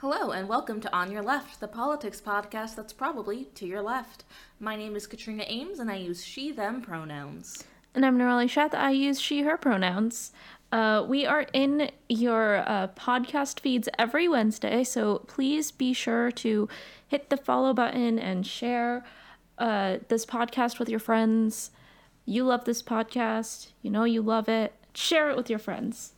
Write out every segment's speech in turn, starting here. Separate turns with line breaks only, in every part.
Hello, and welcome to On Your Left, the politics podcast that's probably to your left. My name is Katrina Eames, and I use she, them pronouns.
And I'm Nirali Sheth. I use she, her pronouns. Uh, we are in your uh, podcast feeds every Wednesday, so please be sure to hit the follow button and share uh, this podcast with your friends. You love this podcast. You know you love it. Share it with your friends.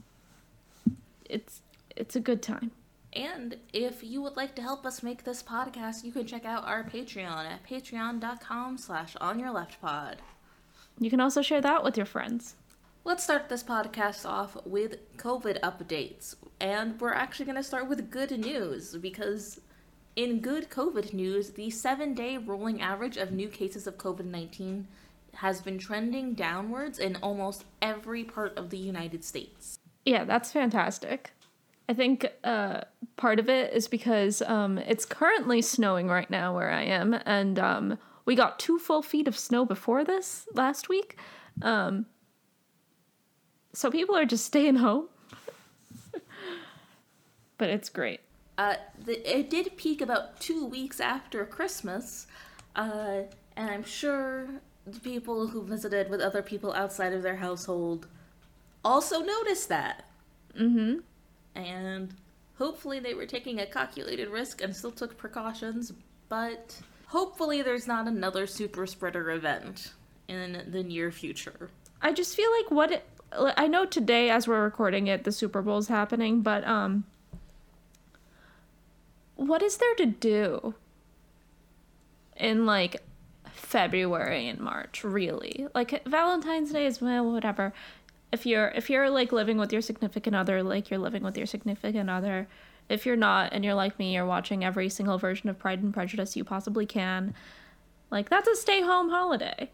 It's it's a good time.
And if you would like to help us make this podcast, you can check out our Patreon at patreon.com slash onyourleftpod.
You can also share that with your friends.
Let's start this podcast off with COVID updates. And we're actually going to start with good news because, in good COVID news, the seven day rolling average of new cases of COVID 19 has been trending downwards in almost every part of the United States.
Yeah, that's fantastic. I think uh, part of it is because um, it's currently snowing right now where I am, and um, we got two full feet of snow before this last week. Um, so people are just staying home. but it's great.
Uh, the, it did peak about two weeks after Christmas, uh, and I'm sure the people who visited with other people outside of their household also noticed that.
Mm-hmm
and hopefully they were taking a calculated risk and still took precautions, but hopefully there's not another super spreader event in the near future.
I just feel like what it, I know today as we're recording it the Super Bowl's happening, but um what is there to do in like February and March, really? Like Valentine's Day is well, whatever if you're if you're like living with your significant other like you're living with your significant other if you're not and you're like me you're watching every single version of pride and prejudice you possibly can like that's a stay home holiday.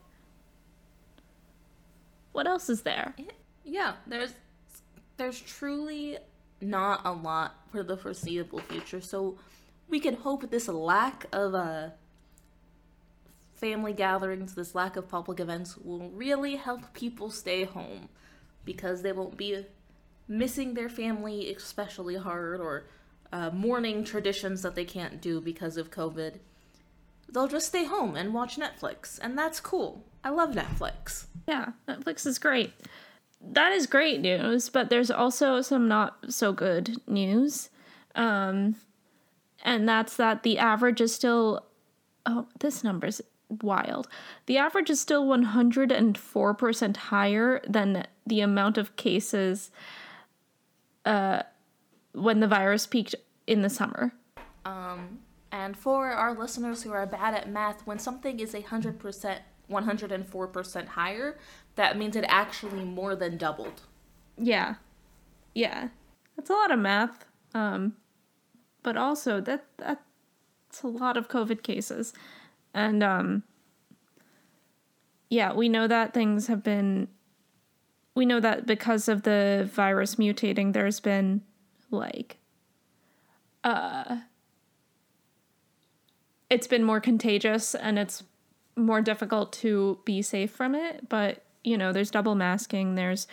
What else is there?
Yeah there's there's truly not a lot for the foreseeable future. So we can hope this lack of uh family gatherings this lack of public events will really help people stay home because they won't be missing their family especially hard or uh, mourning traditions that they can't do because of COVID. They'll just stay home and watch Netflix, and that's cool. I love Netflix.
Yeah, Netflix is great. That is great news, but there's also some not so good news. Um, and that's that the average is still oh, this number's wild. The average is still 104% higher than the amount of cases uh, when the virus peaked in the summer.
Um, and for our listeners who are bad at math, when something is 100%, 104% higher, that means it actually more than doubled.
Yeah. Yeah. That's a lot of math. Um, but also that that's a lot of COVID cases. And um yeah, we know that things have been we know that because of the virus mutating there's been like uh it's been more contagious and it's more difficult to be safe from it, but you know, there's double masking, there's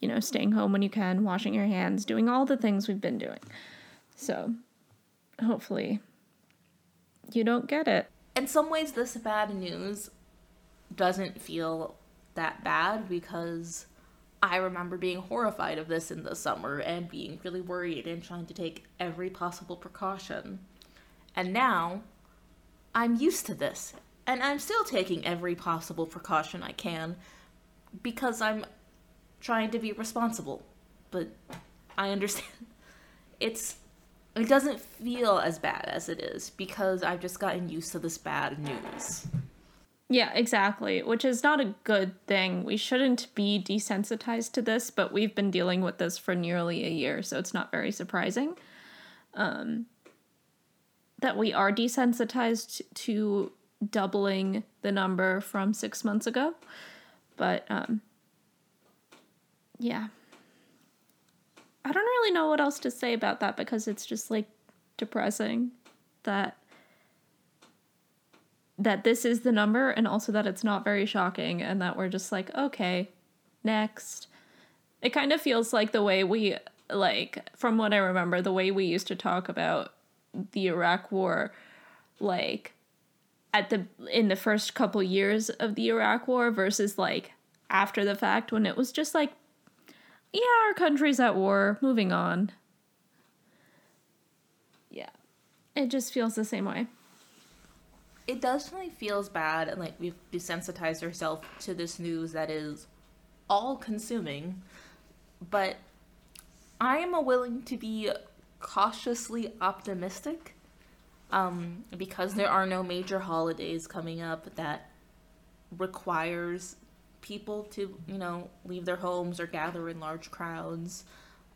you know, staying home when you can, washing your hands, doing all the things we've been doing. So, hopefully you don't get it
in some ways, this bad news doesn't feel that bad because I remember being horrified of this in the summer and being really worried and trying to take every possible precaution. And now I'm used to this and I'm still taking every possible precaution I can because I'm trying to be responsible. But I understand it's it doesn't feel as bad as it is because I've just gotten used to this bad news.
Yeah, exactly, which is not a good thing. We shouldn't be desensitized to this, but we've been dealing with this for nearly a year, so it's not very surprising um, that we are desensitized to doubling the number from six months ago. But um, yeah. I don't really know what else to say about that because it's just like depressing that that this is the number and also that it's not very shocking and that we're just like okay next. It kind of feels like the way we like from what I remember, the way we used to talk about the Iraq war, like at the in the first couple years of the Iraq war versus like after the fact when it was just like yeah, our country's at war, moving on. Yeah. It just feels the same way.
It definitely feels bad and like we've desensitized ourselves to this news that is all consuming. But I am willing to be cautiously optimistic um, because there are no major holidays coming up that requires people to, you know, leave their homes or gather in large crowds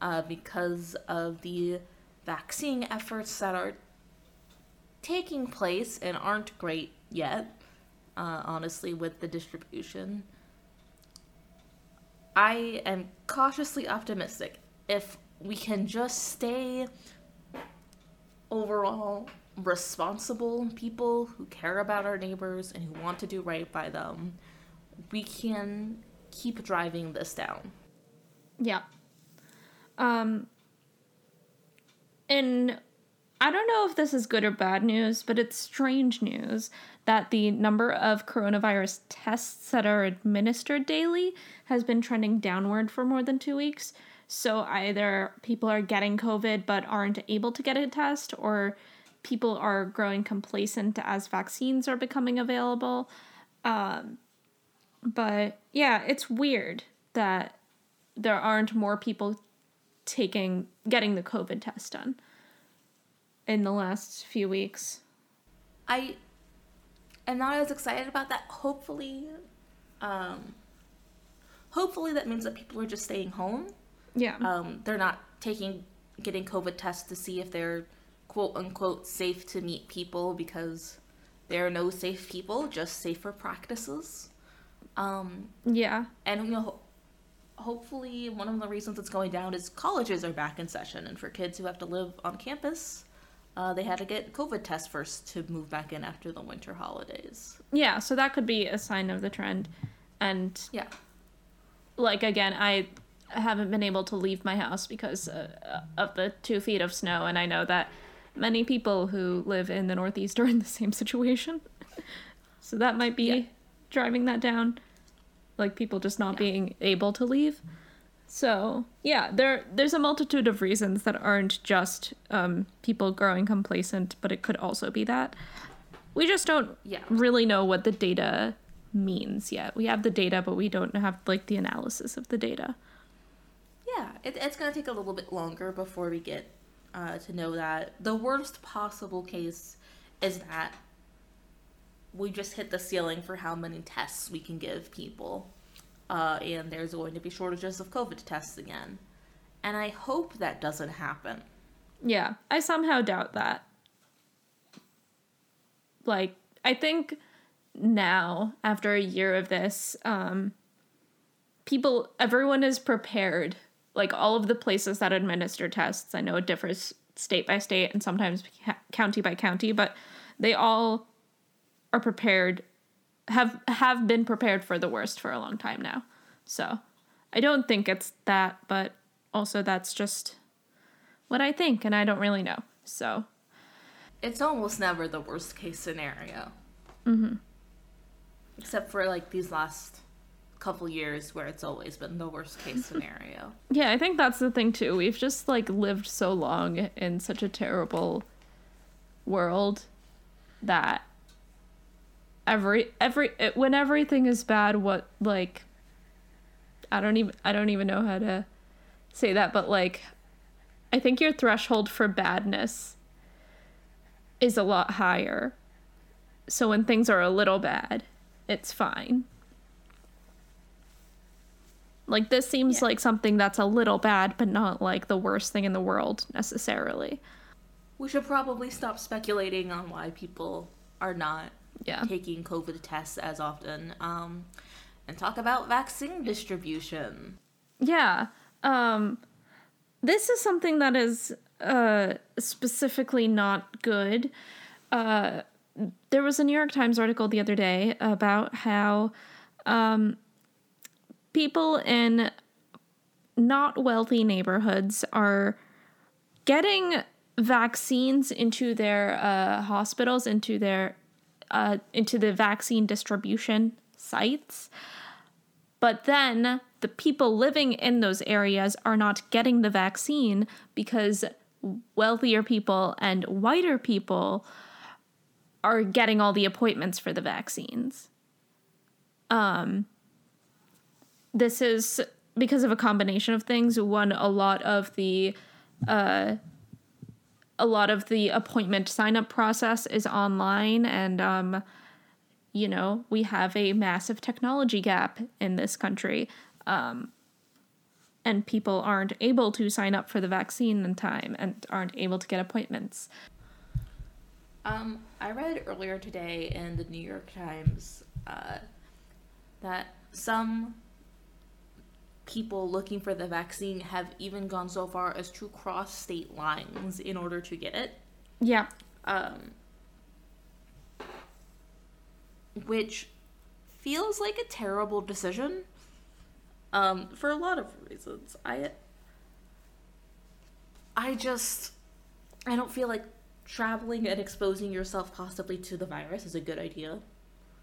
uh, because of the vaccine efforts that are taking place and aren't great yet, uh, honestly, with the distribution. I am cautiously optimistic. If we can just stay overall responsible people who care about our neighbors and who want to do right by them, we can keep driving this down.
Yeah. Um and I don't know if this is good or bad news, but it's strange news that the number of coronavirus tests that are administered daily has been trending downward for more than two weeks. So either people are getting COVID but aren't able to get a test, or people are growing complacent as vaccines are becoming available. Um, but yeah, it's weird that there aren't more people taking getting the COVID test done in the last few weeks.
I am not as excited about that. Hopefully, um, hopefully that means that people are just staying home.
Yeah.
Um, they're not taking getting COVID tests to see if they're quote unquote safe to meet people because there are no safe people, just safer practices. Um,
yeah.
And you know, hopefully one of the reasons it's going down is colleges are back in session, and for kids who have to live on campus, uh, they had to get COVID tests first to move back in after the winter holidays.
Yeah, so that could be a sign of the trend, and
yeah,
like again, I haven't been able to leave my house because uh, of the two feet of snow, and I know that many people who live in the Northeast are in the same situation. so that might be yeah. driving that down, like people just not yeah. being able to leave. So yeah, there there's a multitude of reasons that aren't just um, people growing complacent, but it could also be that we just don't
yeah.
really know what the data means yet. We have the data, but we don't have like the analysis of the data
yeah, it, it's going to take a little bit longer before we get uh, to know that. The worst possible case is that we just hit the ceiling for how many tests we can give people, uh, and there's going to be shortages of COVID tests again. And I hope that doesn't happen.
Yeah, I somehow doubt that. Like, I think now, after a year of this, um, people, everyone is prepared like all of the places that administer tests. I know it differs state by state and sometimes county by county, but they all are prepared have have been prepared for the worst for a long time now. So, I don't think it's that, but also that's just what I think and I don't really know. So,
it's almost never the worst case scenario.
Mhm.
Except for like these last couple years where it's always been the worst case scenario.
yeah, I think that's the thing too. We've just like lived so long in such a terrible world that every every it, when everything is bad what like I don't even I don't even know how to say that but like I think your threshold for badness is a lot higher. So when things are a little bad, it's fine. Like this seems yeah. like something that's a little bad, but not like the worst thing in the world necessarily.
We should probably stop speculating on why people are not
yeah.
taking COVID tests as often, um, and talk about vaccine distribution.
Yeah. Um, this is something that is uh, specifically not good. Uh, there was a New York Times article the other day about how um, people in not wealthy neighborhoods are getting vaccines into their uh, hospitals, into their uh, into the vaccine distribution sites. But then the people living in those areas are not getting the vaccine because wealthier people and whiter people are getting all the appointments for the vaccines. Um, this is because of a combination of things. One, a lot of the uh, a lot of the appointment sign up process is online, and um, you know we have a massive technology gap in this country. Um, and people aren't able to sign up for the vaccine in time and aren't able to get appointments.
Um, I read earlier today in the New York Times uh, that some people looking for the vaccine have even gone so far as to cross state lines in order to get it.
Yeah.
Um, which feels like a terrible decision um, for a lot of reasons. I I just I don't feel like traveling and exposing yourself possibly to the virus is a good idea.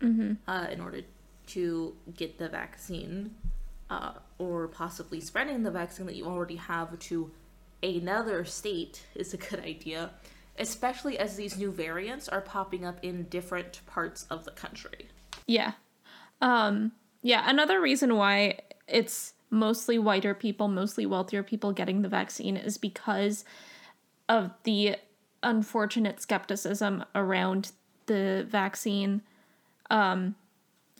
Mm-hmm.
Uh, in order to get the vaccine, uh, or possibly spreading the vaccine that you already have to another state is a good idea, especially as these new variants are popping up in different parts of the country.
Yeah. Um, yeah, another reason why it's mostly whiter people, mostly wealthier people getting the vaccine is because of the unfortunate skepticism around the vaccine. Um,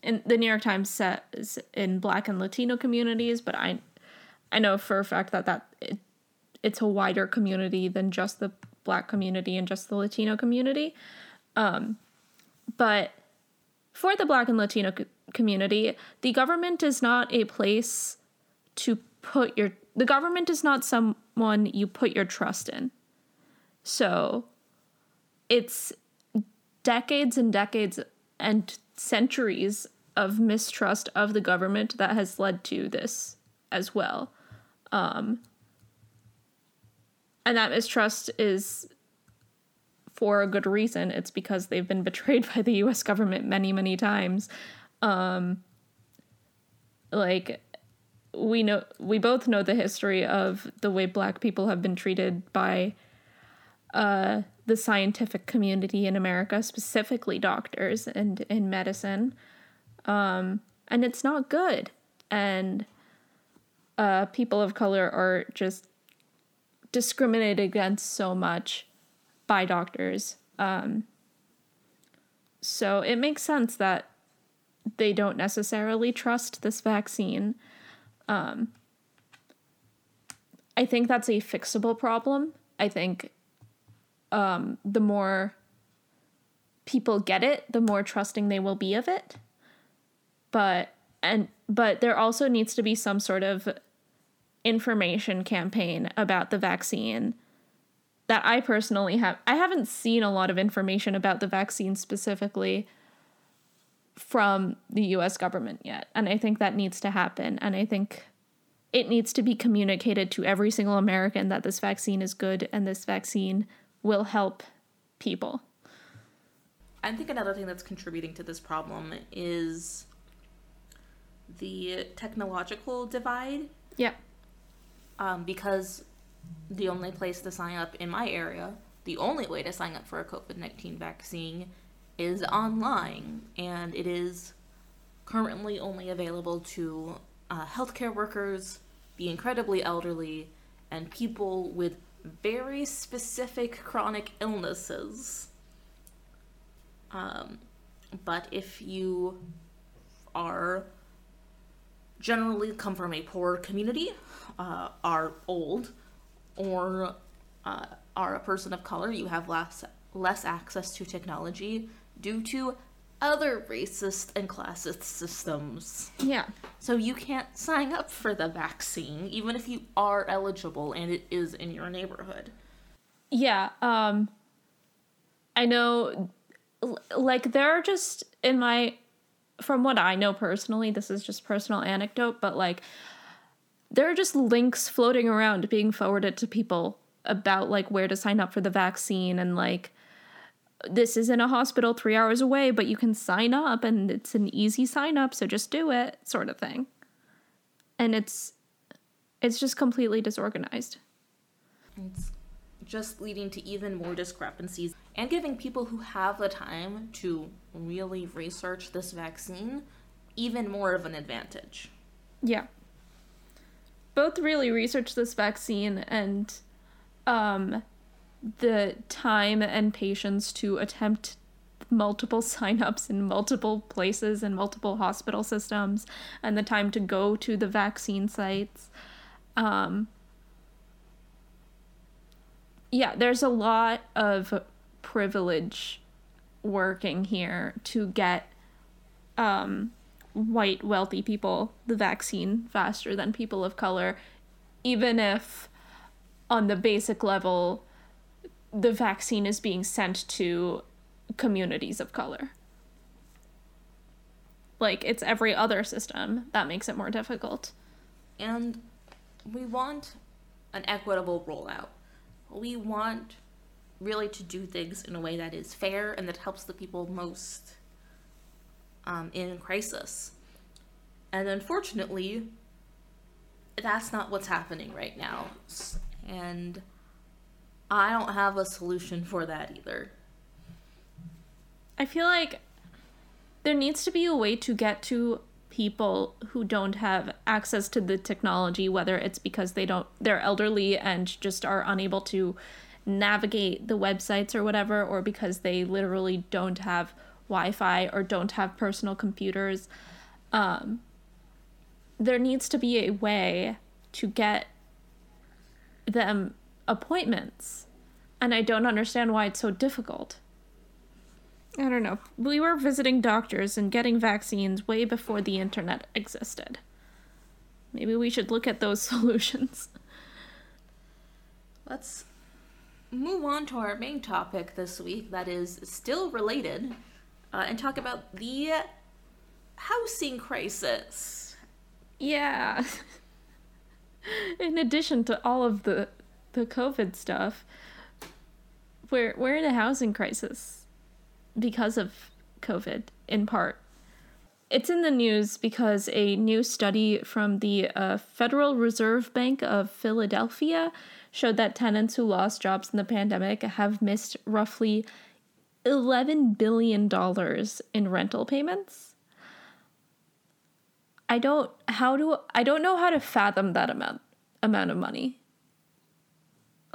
and the New York Times says in Black and Latino communities, but I, I know for a fact that that it, it's a wider community than just the Black community and just the Latino community. Um, but for the Black and Latino community, the government is not a place to put your the government is not someone you put your trust in. So it's decades and decades and centuries of mistrust of the government that has led to this as well. Um, and that mistrust is for a good reason. It's because they've been betrayed by the US government many, many times. Um, like we know we both know the history of the way black people have been treated by uh, the scientific community in America, specifically doctors and in medicine. Um, and it's not good. And uh, people of color are just discriminated against so much by doctors. Um, so it makes sense that they don't necessarily trust this vaccine. Um, I think that's a fixable problem. I think um, the more people get it, the more trusting they will be of it. But and but there also needs to be some sort of information campaign about the vaccine that I personally have I haven't seen a lot of information about the vaccine specifically from the US government yet. And I think that needs to happen. And I think it needs to be communicated to every single American that this vaccine is good and this vaccine will help people.
I think another thing that's contributing to this problem is the technological divide.
Yeah.
Um, because the only place to sign up in my area, the only way to sign up for a COVID 19 vaccine is online, and it is currently only available to uh, healthcare workers, the incredibly elderly, and people with very specific chronic illnesses. Um, but if you are generally come from a poor community, uh, are old, or uh, are a person of color, you have less less access to technology due to other racist and classist systems.
Yeah.
So you can't sign up for the vaccine even if you are eligible and it is in your neighborhood.
Yeah, um I know like there are just in my from what I know personally, this is just personal anecdote, but like there are just links floating around being forwarded to people about like where to sign up for the vaccine and like this is in a hospital three hours away, but you can sign up and it's an easy sign up, so just do it, sort of thing. And it's it's just completely disorganized.
It's just leading to even more discrepancies and giving people who have the time to really research this vaccine even more of an advantage.
Yeah. Both really research this vaccine and um the time and patience to attempt multiple signups in multiple places and multiple hospital systems and the time to go to the vaccine sites. Um, yeah, there's a lot of privilege working here to get um, white, wealthy people the vaccine faster than people of color, even if on the basic level, the vaccine is being sent to communities of color. Like it's every other system that makes it more difficult.
And we want an equitable rollout. We want really to do things in a way that is fair and that helps the people most um, in crisis. And unfortunately, that's not what's happening right now. And I don't have a solution for that either.
I feel like there needs to be a way to get to people who don't have access to the technology whether it's because they don't they're elderly and just are unable to navigate the websites or whatever or because they literally don't have wi-fi or don't have personal computers um, there needs to be a way to get them appointments. And I don't understand why it's so difficult. I don't know. We were visiting doctors and getting vaccines way before the internet existed. Maybe we should look at those solutions.
Let's move on to our main topic this week that is still related uh, and talk about the housing crisis.
Yeah. In addition to all of the the COVID stuff, we're we're in a housing crisis because of COVID in part. It's in the news because a new study from the uh, Federal Reserve Bank of Philadelphia showed that tenants who lost jobs in the pandemic have missed roughly $11 billion in rental payments. I don't how do I don't know how to fathom that amount amount of money.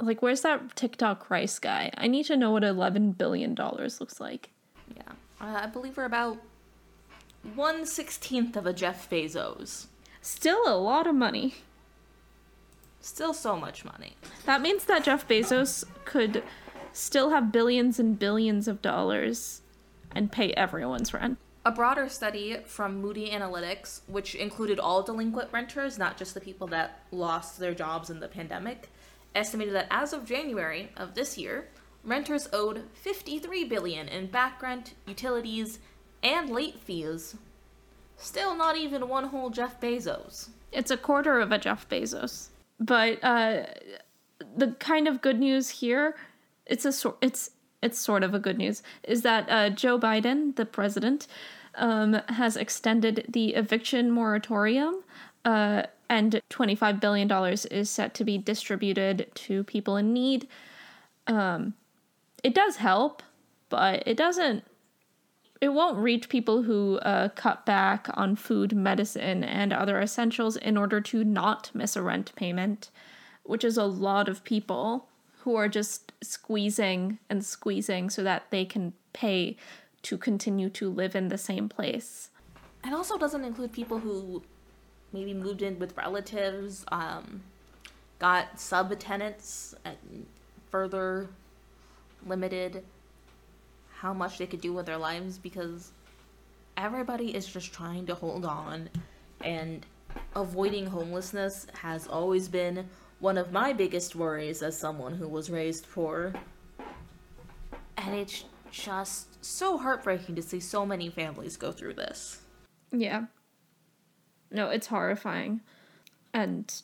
Like, where's that TikTok rice guy? I need to know what $11 billion looks like.
Yeah. Uh, I believe we're about 1 16th of a Jeff Bezos.
Still a lot of money.
Still so much money.
That means that Jeff Bezos could still have billions and billions of dollars and pay everyone's rent.
A broader study from Moody Analytics, which included all delinquent renters, not just the people that lost their jobs in the pandemic, estimated that as of January of this year, renters owed 53 billion in back rent, utilities, and late fees. Still not even one whole Jeff Bezos.
It's a quarter of a Jeff Bezos. But uh, the kind of good news here, it's a sort it's it's sort of a good news, is that uh, Joe Biden, the president, um, has extended the eviction moratorium uh, and $25 billion is set to be distributed to people in need. Um, it does help, but it doesn't, it won't reach people who uh, cut back on food, medicine, and other essentials in order to not miss a rent payment, which is a lot of people who are just squeezing and squeezing so that they can pay to continue to live in the same place.
It also doesn't include people who maybe moved in with relatives, um, got sub tenants, and further limited how much they could do with their lives because everybody is just trying to hold on and avoiding homelessness has always been one of my biggest worries as someone who was raised poor. And it's just so heartbreaking to see so many families go through this.
Yeah. No, it's horrifying. and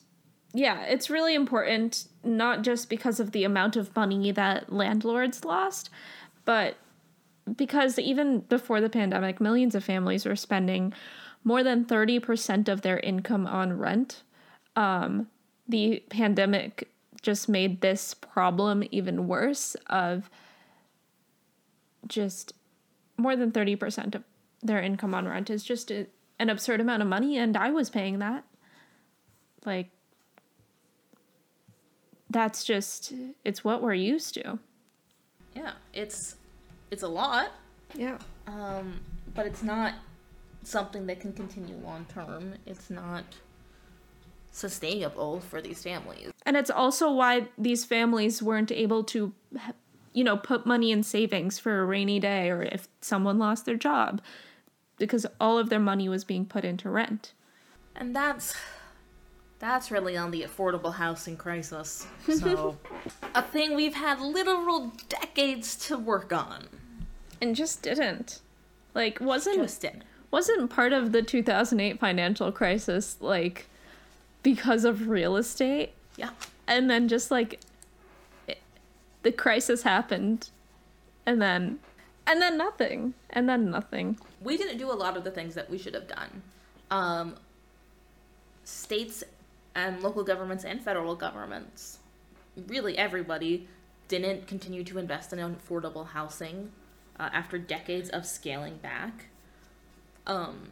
yeah, it's really important, not just because of the amount of money that landlords lost, but because even before the pandemic, millions of families were spending more than 30% of their income on rent. Um, the pandemic just made this problem even worse of just more than 30% of their income on rent is just a, an absurd amount of money and I was paying that. Like that's just it's what we're used to.
Yeah, it's it's a lot.
Yeah.
Um, but it's not something that can continue long term. It's not sustainable for these families.
And it's also why these families weren't able to you know, put money in savings for a rainy day or if someone lost their job because all of their money was being put into rent.
And that's that's really on the affordable housing crisis. So, a thing we've had literal decades to work on.
And just didn't. Like, wasn't.
Just didn't.
Wasn't part of the 2008 financial crisis, like, because of real estate?
Yeah.
And then just, like, it, the crisis happened. And then. And then nothing. And then nothing.
We didn't do a lot of the things that we should have done. Um, states and local governments and federal governments, really everybody, didn't continue to invest in affordable housing uh, after decades of scaling back. Um,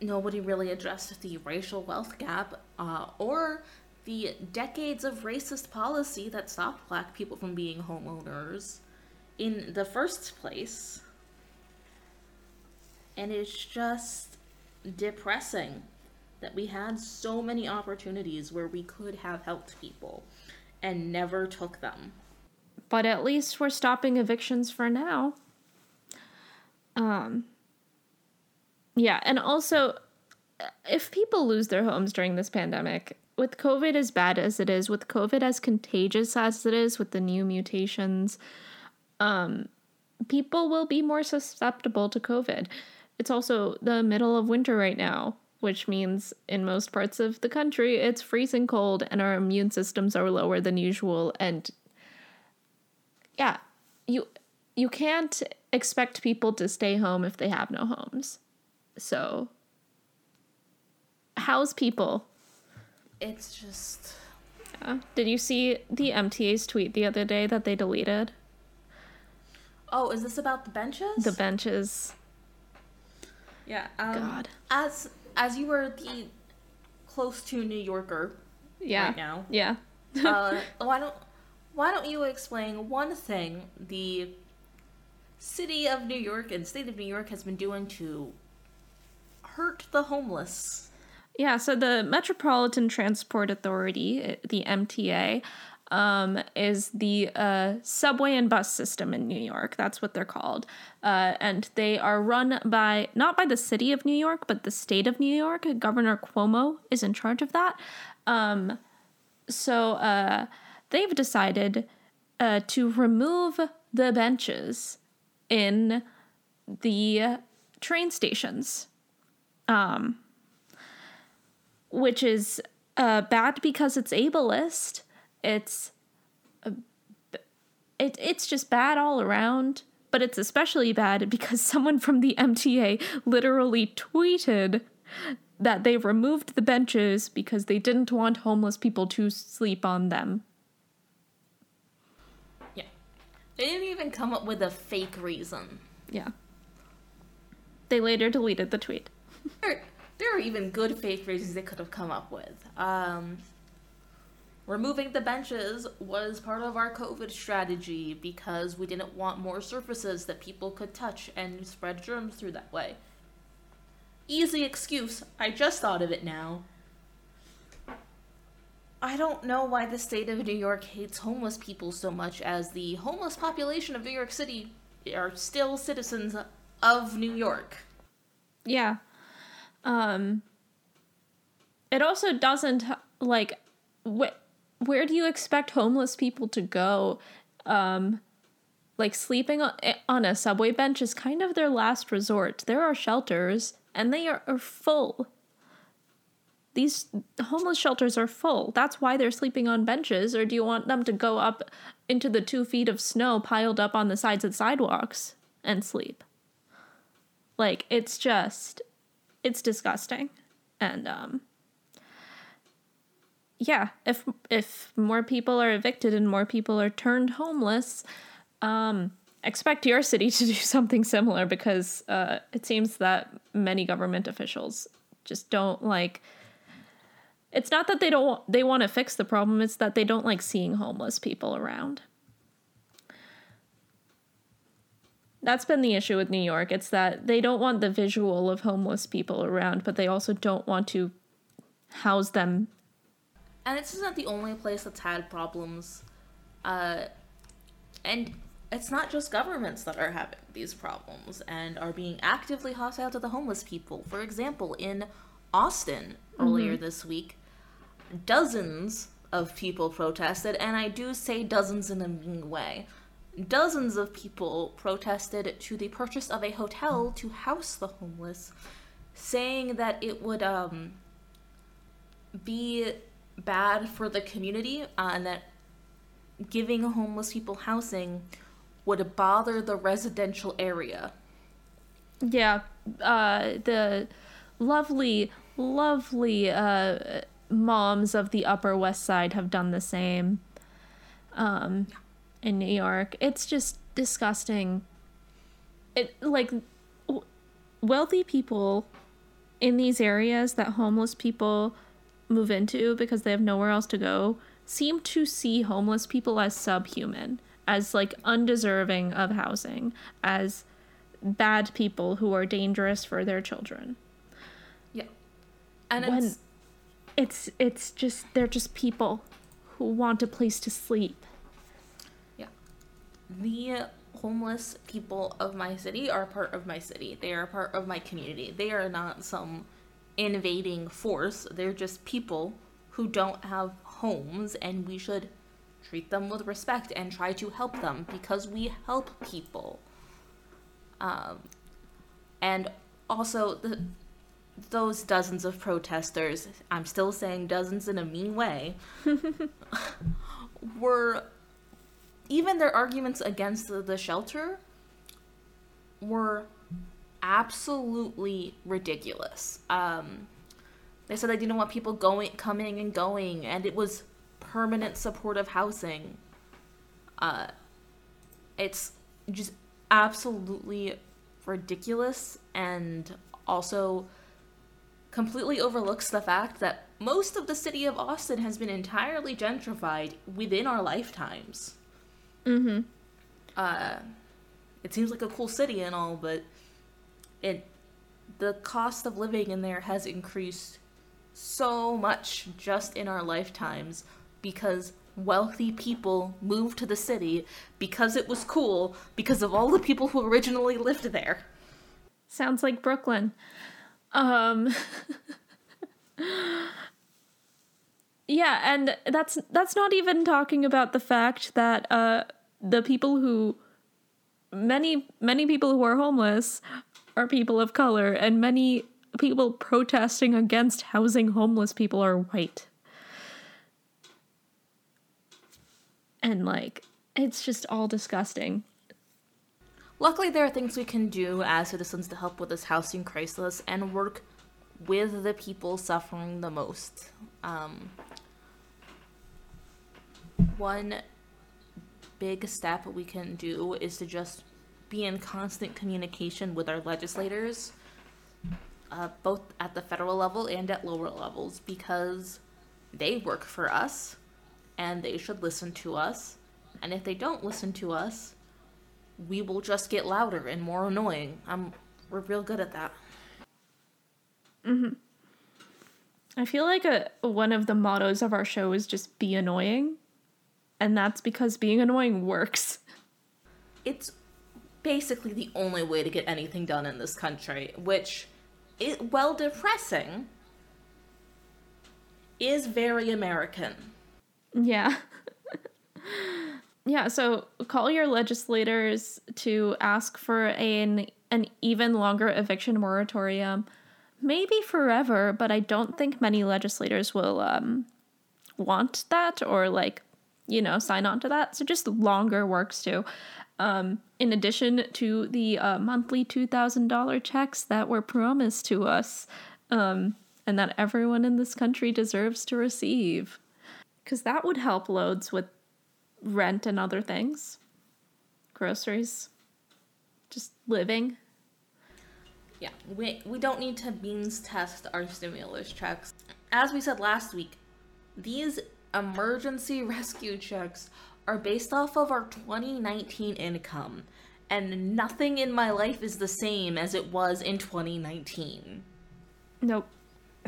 nobody really addressed the racial wealth gap uh, or the decades of racist policy that stopped black people from being homeowners in the first place. And it's just depressing that we had so many opportunities where we could have helped people and never took them.
But at least we're stopping evictions for now. Um yeah, and also if people lose their homes during this pandemic, with COVID as bad as it is, with COVID as contagious as it is, with the new mutations, um, people will be more susceptible to COVID. It's also the middle of winter right now which means in most parts of the country it's freezing cold and our immune systems are lower than usual. And yeah you you can't expect people to stay home if they have no homes. So house people?
It's just
yeah. did you see the mta's tweet the other day that they deleted?
Oh is this about the benches?
The benches.
Yeah um, god. as as you were the close to New Yorker
yeah.
right now.
Yeah.
uh, why don't why don't you explain one thing the city of New York and state of New York has been doing to hurt the homeless?
Yeah, so the Metropolitan Transport Authority, the MTA, um, is the uh, subway and bus system in New York. That's what they're called. Uh, and they are run by, not by the city of New York, but the state of New York. Governor Cuomo is in charge of that. Um, so uh, they've decided uh, to remove the benches in the train stations. Um, which is uh, bad because it's ableist it's it, it's just bad all around, but it's especially bad because someone from the MTA literally tweeted that they removed the benches because they didn't want homeless people to sleep on them.
Yeah. They didn't even come up with a fake reason.
Yeah. They later deleted the tweet.
there, there are even good fake reasons they could have come up with. Um, Removing the benches was part of our COVID strategy because we didn't want more surfaces that people could touch and spread germs through that way. Easy excuse. I just thought of it now. I don't know why the state of New York hates homeless people so much, as the homeless population of New York City are still citizens of New York.
Yeah. Um, it also doesn't, like, where do you expect homeless people to go? Um, like sleeping eh, on a subway bench is kind of their last resort. There are shelters and they are, are full. these homeless shelters are full. That's why they're sleeping on benches. Or do you want them to go up into the two feet of snow piled up on the sides of sidewalks and sleep? Like, it's just, it's disgusting. And, um, yeah, if if more people are evicted and more people are turned homeless, um, expect your city to do something similar because uh, it seems that many government officials just don't like it's not that they don't they want to fix the problem it's that they don't like seeing homeless people around. That's been the issue with new york it's that they don't want the visual of homeless people around but they also don't want to house them
and this isn't the only place that's had problems uh, and it's not just governments that are having these problems and are being actively hostile to the homeless people. For example, in Austin earlier mm-hmm. this week, dozens of people protested, and I do say dozens in a mean way. Dozens of people protested to the purchase of a hotel to house the homeless, saying that it would um, be bad for the community uh, and that giving homeless people housing would bother the residential area.
Yeah, uh, the lovely, lovely uh, moms of the Upper West Side have done the same um, in New York. It's just disgusting. It like w- wealthy people in these areas that homeless people move into because they have nowhere else to go seem to see homeless people as subhuman as like undeserving of housing, as bad people who are dangerous for their children.
Yeah.
And when it's it's it's just they're just people who want a place to sleep.
Yeah. The homeless people of my city are part of my city. They are part of my community. They are not some invading force. They're just people who don't have homes and we should treat them with respect and try to help them because we help people. Um, and also the those dozens of protesters, I'm still saying dozens in a mean way, were even their arguments against the, the shelter were absolutely ridiculous. Um, they said they didn't want people going, coming and going, and it was permanent supportive housing. Uh, it's just absolutely ridiculous and also completely overlooks the fact that most of the city of Austin has been entirely gentrified within our lifetimes.
Mm-hmm.
Uh, it seems like a cool city and all, but it the cost of living in there has increased so much just in our lifetimes because wealthy people moved to the city because it was cool because of all the people who originally lived there.
Sounds like Brooklyn. Um Yeah, and that's that's not even talking about the fact that uh the people who many many people who are homeless are people of color and many people protesting against housing homeless people are white. and like it's just all disgusting.
Luckily, there are things we can do as citizens to help with this housing crisis and work with the people suffering the most. Um, one big step we can do is to just be in constant communication with our legislators, uh, both at the federal level and at lower levels, because they work for us and they should listen to us. And if they don't listen to us, we will just get louder and more annoying. I'm we're real good at that.
Mhm. I feel like a one of the mottos of our show is just be annoying. And that's because being annoying works.
It's basically the only way to get anything done in this country, which is well depressing is very American.
Yeah. yeah, so call your legislators to ask for an an even longer eviction moratorium. maybe forever, but I don't think many legislators will um, want that or like, you know, sign on to that. So just longer works too. Um, in addition to the uh, monthly $2,000 checks that were promised to us um, and that everyone in this country deserves to receive. Because that would help loads with rent and other things, groceries, just living.
Yeah, we, we don't need to means test our stimulus checks. As we said last week, these emergency rescue checks are based off of our 2019 income, and nothing in my life is the same as it was in 2019.
Nope.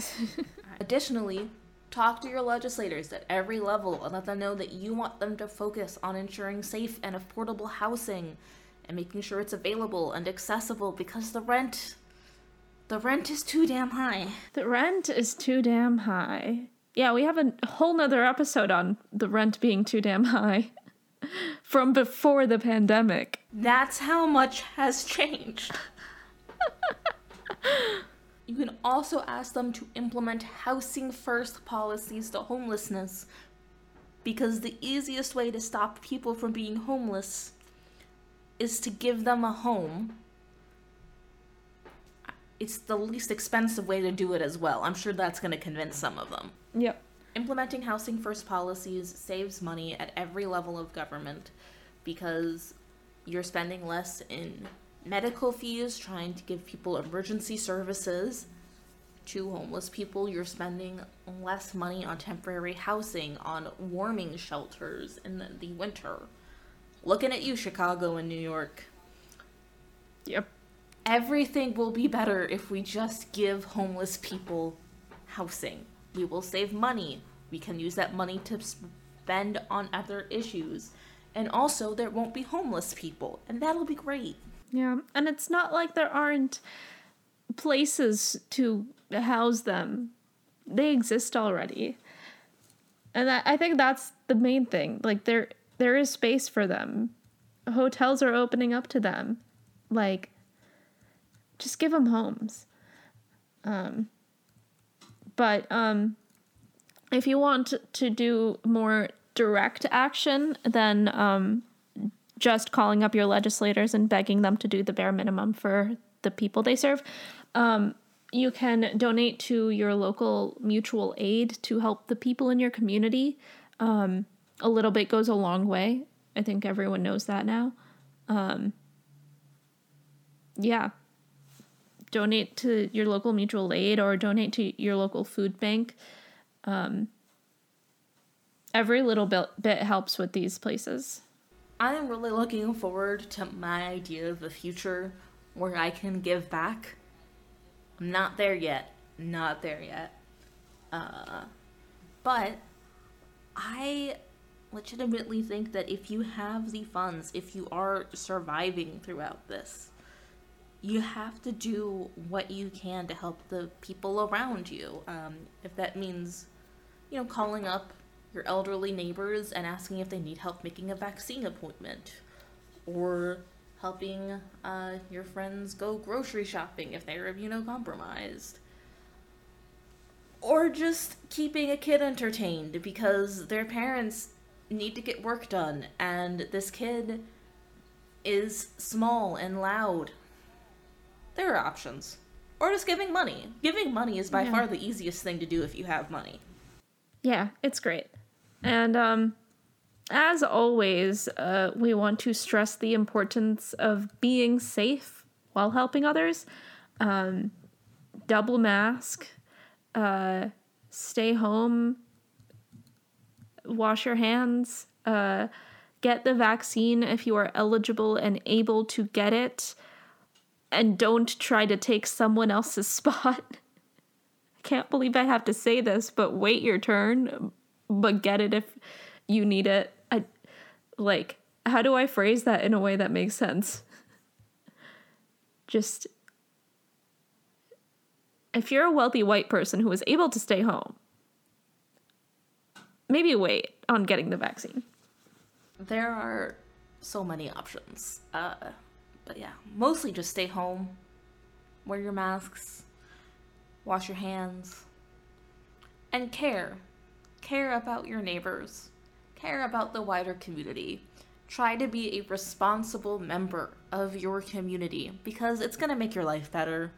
Additionally, talk to your legislators at every level and let them know that you want them to focus on ensuring safe and affordable housing and making sure it's available and accessible because the rent the rent is too damn high.
The rent is too damn high. Yeah, we have a whole nother episode on the rent being too damn high from before the pandemic.
That's how much has changed. you can also ask them to implement housing first policies to homelessness because the easiest way to stop people from being homeless is to give them a home. It's the least expensive way to do it as well. I'm sure that's going to convince some of them.
Yep.
Implementing housing first policies saves money at every level of government because you're spending less in medical fees trying to give people emergency services to homeless people. You're spending less money on temporary housing, on warming shelters in the, the winter. Looking at you, Chicago and New York.
Yep.
Everything will be better if we just give homeless people housing. We will save money. We can use that money to spend on other issues. And also, there won't be homeless people, and that'll be great.
Yeah, and it's not like there aren't places to house them, they exist already. And I, think that's the main thing. Like, there there is space for them. Hotels are opening up to them. Like, just give them homes. Um, but um, if you want to do more direct action, then um, just calling up your legislators and begging them to do the bare minimum for the people they serve. Um, you can donate to your local mutual aid to help the people in your community. Um, a little bit goes a long way. I think everyone knows that now. Um, yeah. Donate to your local mutual aid or donate to your local food bank. Um, every little bit, helps with these places.
I am really looking forward to my idea of the future where I can give back. I'm not there yet. Not there yet. Uh, but I legitimately think that if you have the funds, if you are surviving throughout this, you have to do what you can to help the people around you. Um, if that means, you know, calling up your elderly neighbors and asking if they need help making a vaccine appointment, or helping uh, your friends go grocery shopping if they're immunocompromised. Or just keeping a kid entertained because their parents need to get work done and this kid is small and loud. There are options. Or just giving money. Giving money is by yeah. far the easiest thing to do if you have money.
Yeah, it's great. And um as always, uh, we want to stress the importance of being safe while helping others. Um, double mask, uh, stay home, wash your hands, uh, get the vaccine if you are eligible and able to get it, and don't try to take someone else's spot. I can't believe I have to say this, but wait your turn, but get it if you need it. I like how do I phrase that in a way that makes sense? Just if you're a wealthy white person who is able to stay home, maybe wait on getting the vaccine.
There are so many options. Uh, but yeah, mostly just stay home, wear your masks, wash your hands, and care. Care about your neighbors, care about the wider community. Try to be a responsible member of your community because it's going to make your life better.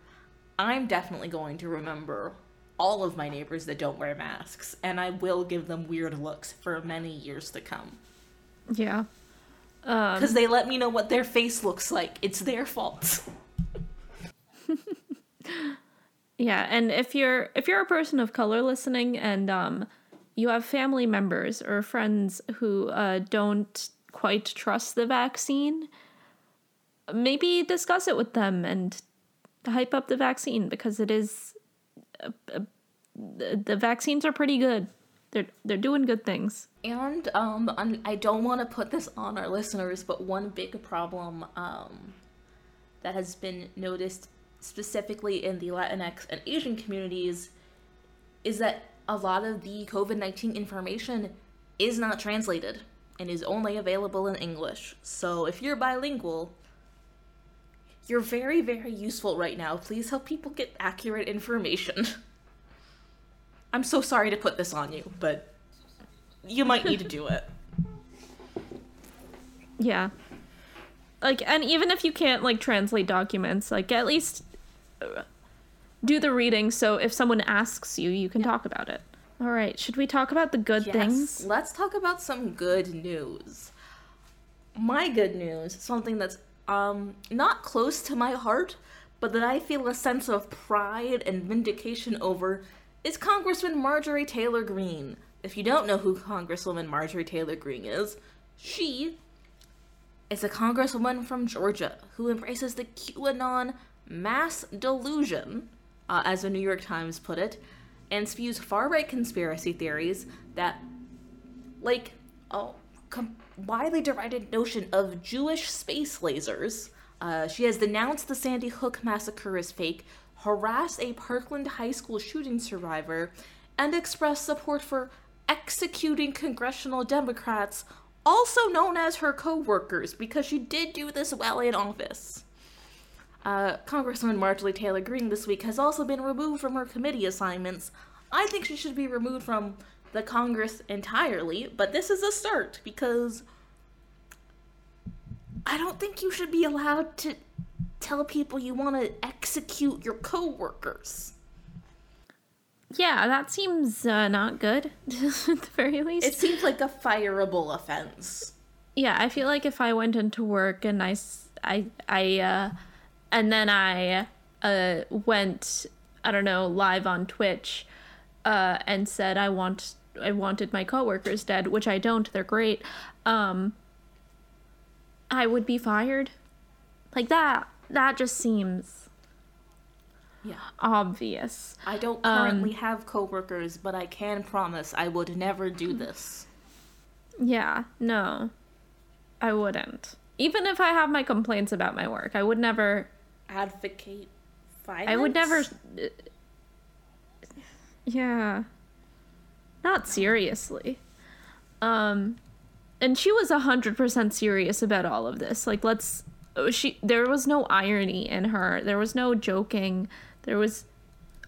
I'm definitely going to remember all of my neighbors that don't wear masks, and I will give them weird looks for many years to come.
Yeah.
Because um, they let me know what their face looks like. It's their fault.
yeah, and if you're if you're a person of color listening and um you have family members or friends who uh, don't quite trust the vaccine, maybe discuss it with them and hype up the vaccine because it is uh, uh, the, the vaccines are pretty good. They're they're doing good things.
And um, I don't want to put this on our listeners, but one big problem um, that has been noticed specifically in the Latinx and Asian communities is that a lot of the COVID 19 information is not translated and is only available in English. So if you're bilingual, you're very, very useful right now. Please help people get accurate information. I'm so sorry to put this on you, but you might need to do it.
Yeah. Like, and even if you can't, like, translate documents, like, at least do the reading so if someone asks you, you can yeah. talk about it. All right, should we talk about the good yes, things?
Let's talk about some good news. My good news, something that's um not close to my heart, but that I feel a sense of pride and vindication over is Congressman Marjorie Taylor Greene. If you don't know who Congresswoman Marjorie Taylor Greene is, she is a congresswoman from Georgia who embraces the QAnon mass delusion, uh, as the New York Times put it, and spews far right conspiracy theories that, like, a com- widely derided notion of Jewish space lasers. Uh, she has denounced the Sandy Hook massacre as fake, harassed a Parkland High School shooting survivor, and expressed support for executing congressional Democrats, also known as her co workers, because she did do this while in office. Uh, Congresswoman Marjorie Taylor Greene this week has also been removed from her committee assignments. I think she should be removed from the Congress entirely, but this is a start because I don't think you should be allowed to tell people you want to execute your coworkers.
Yeah, that seems uh, not good, at the very least.
It seems like a fireable offense.
Yeah, I feel like if I went into work and I, I, I, uh, and then I uh, went, I don't know, live on Twitch uh, and said I want I wanted my coworkers dead, which I don't. They're great. Um, I would be fired. Like that. That just seems
yeah
obvious.
I don't currently um, have coworkers, but I can promise I would never do this.
Yeah, no. I wouldn't. Even if I have my complaints about my work, I would never
advocate violence.
I would never. Yeah. Not seriously. Um, and she was a hundred percent serious about all of this. Like, let's. She there was no irony in her. There was no joking. There was.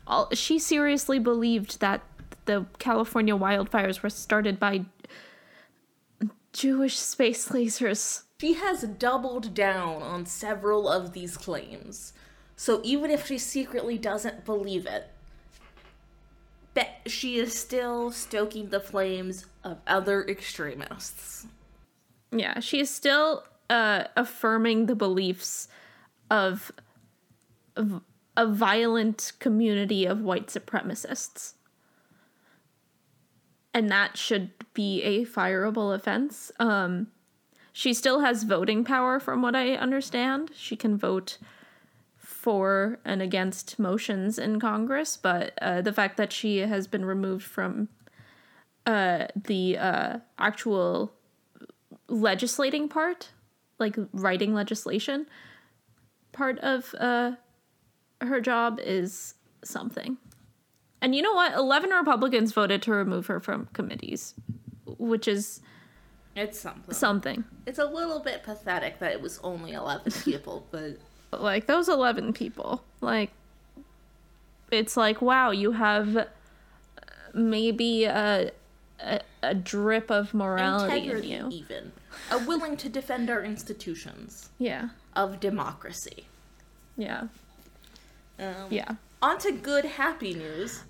All she seriously believed that the California wildfires were started by Jewish space lasers.
She has doubled down on several of these claims. So even if she secretly doesn't believe it, bet she is still stoking the flames of other extremists.
Yeah, she is still uh, affirming the beliefs of, of a violent community of white supremacists. And that should be a fireable offense. Um, she still has voting power, from what I understand. She can vote for and against motions in Congress, but uh, the fact that she has been removed from uh, the uh, actual legislating part, like writing legislation part of uh, her job, is something. And you know what? 11 Republicans voted to remove her from committees, which is
it's something.
Something.
It's a little bit pathetic that it was only 11 people, but
like those 11 people, like it's like wow, you have maybe a a, a drip of morality
Integrity,
in you.
even. A willing to defend our institutions
Yeah.
of democracy.
Yeah.
Um,
Yeah.
On to good, happy news.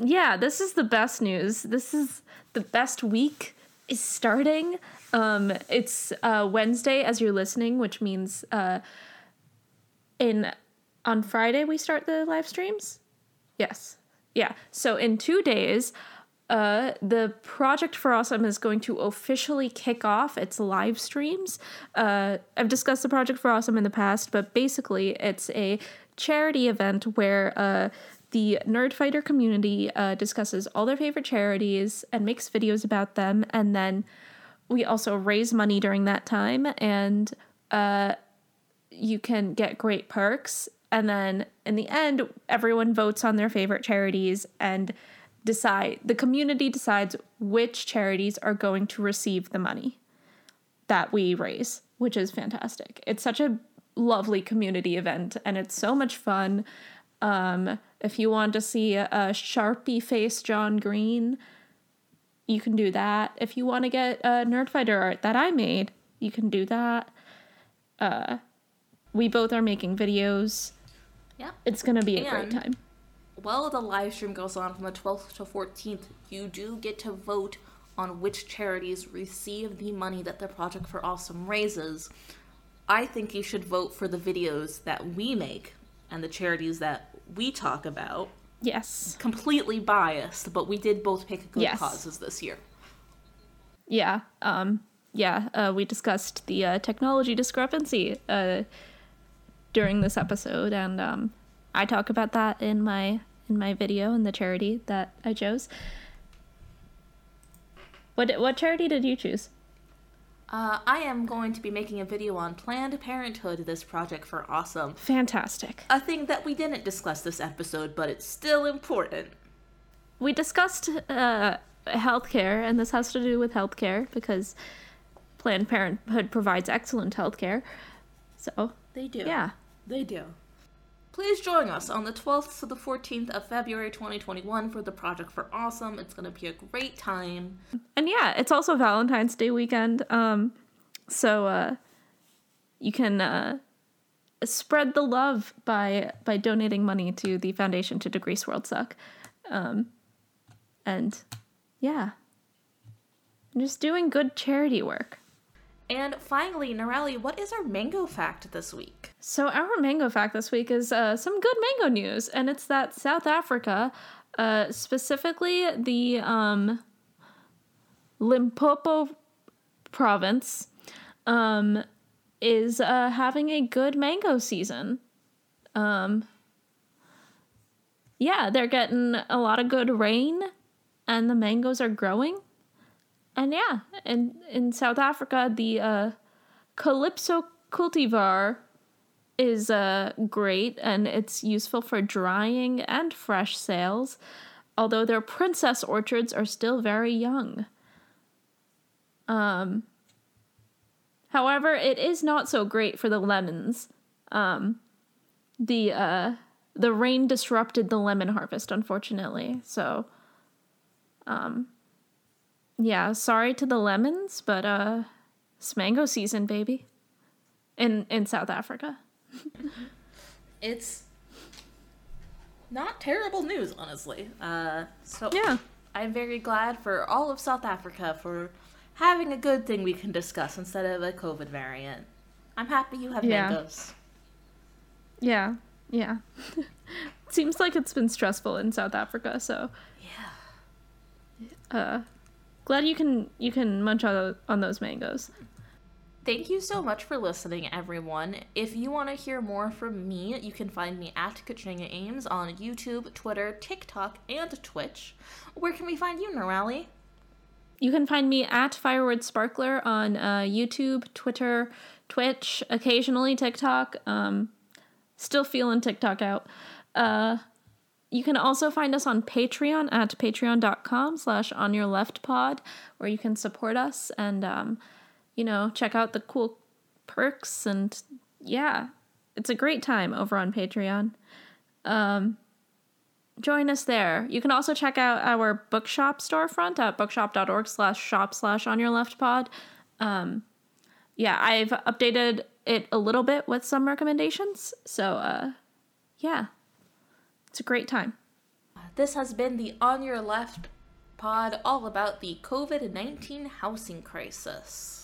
Yeah, this is the best news. This is the best week is starting. Um it's uh Wednesday as you're listening, which means uh in on Friday we start the live streams? Yes. Yeah. So in 2 days uh, the Project for Awesome is going to officially kick off its live streams. Uh, I've discussed the Project for Awesome in the past, but basically, it's a charity event where uh, the Nerdfighter community uh, discusses all their favorite charities and makes videos about them. And then we also raise money during that time, and uh, you can get great perks. And then in the end, everyone votes on their favorite charities and decide the community decides which charities are going to receive the money that we raise, which is fantastic. It's such a lovely community event and it's so much fun. Um, if you want to see a, a Sharpie face John Green, you can do that. If you want to get a Nerdfighter art that I made, you can do that. Uh, we both are making videos.
Yeah.
It's gonna be a great time.
While the live stream goes on from the 12th to 14th, you do get to vote on which charities receive the money that the Project for Awesome raises. I think you should vote for the videos that we make and the charities that we talk about.
Yes.
Completely biased, but we did both pick good
Yes.
causes this year.
Yeah. Um, yeah. Uh, we discussed the uh, technology discrepancy uh, during this episode, and um, I talk about that in my in my video and the charity that I chose. What what charity did you choose?
Uh, I am going to be making a video on Planned Parenthood, this Project for Awesome.
Fantastic.
A thing that we didn't discuss this episode, but it's still important.
We discussed uh, healthcare, and this has to do with healthcare because Planned Parenthood provides excellent healthcare. So
They do.
yeah,
They do. Please join us on the 12th to the 14th of February 2021 for the Project for Awesome. It's going to be a great time.
and yeah, it's also Valentine's Day weekend. Um, so uh, you can uh, spread the love by by donating money to the Foundation to Decrease World Suck, um, and yeah, just doing good charity work.
And finally, Nirali, what is our mango fact this week?
So our mango fact this week is uh, some good mango news, and it's that South Africa, uh, specifically the um, Limpopo province, um, is uh, having a good mango season. Um, yeah, they're getting a lot of good rain, and the mangoes are growing. And yeah, in in South Africa, the uh, Calypso cultivar is uh, great and it's useful for drying and fresh sales, although their princess orchards are still very young. Um, however, it is not so great for the lemons. Um, the uh, the rain disrupted the lemon harvest, unfortunately. So, um, yeah, sorry to the lemons, but uh, it's mango season, baby in in South Africa.
It's not terrible news, honestly. Uh, so
Yeah.
I'm very glad for all of South Africa for having a good thing we can discuss instead of a COVID variant. I'm happy you have
Yeah.
mangoes.
Yeah. Yeah. Seems like it's been stressful in South Africa, so
Yeah.
uh glad you can you can munch on, on those mangoes.
Thank you so much for listening, everyone. If you want to hear more from me, you can find me at Katrina Eames on YouTube, Twitter, TikTok, and Twitch. Where can we find you, Nirali?
You can find me at Firewood Sparkler on uh, YouTube, Twitter, Twitch, occasionally TikTok. Um, still feeling TikTok out. Uh, you can also find us on Patreon at patreon.com slash on your left pod, where you can support us and, um, you know, check out the cool perks. And yeah, it's a great time over on Patreon. Um, join us there. You can also check out our bookshop storefront at bookshop.org slash shop slash on your left pod. Um, yeah, I've updated it a little bit with some recommendations. So, uh, yeah, it's a great time.
This has been the On Your Left pod all about the COVID 19 housing crisis.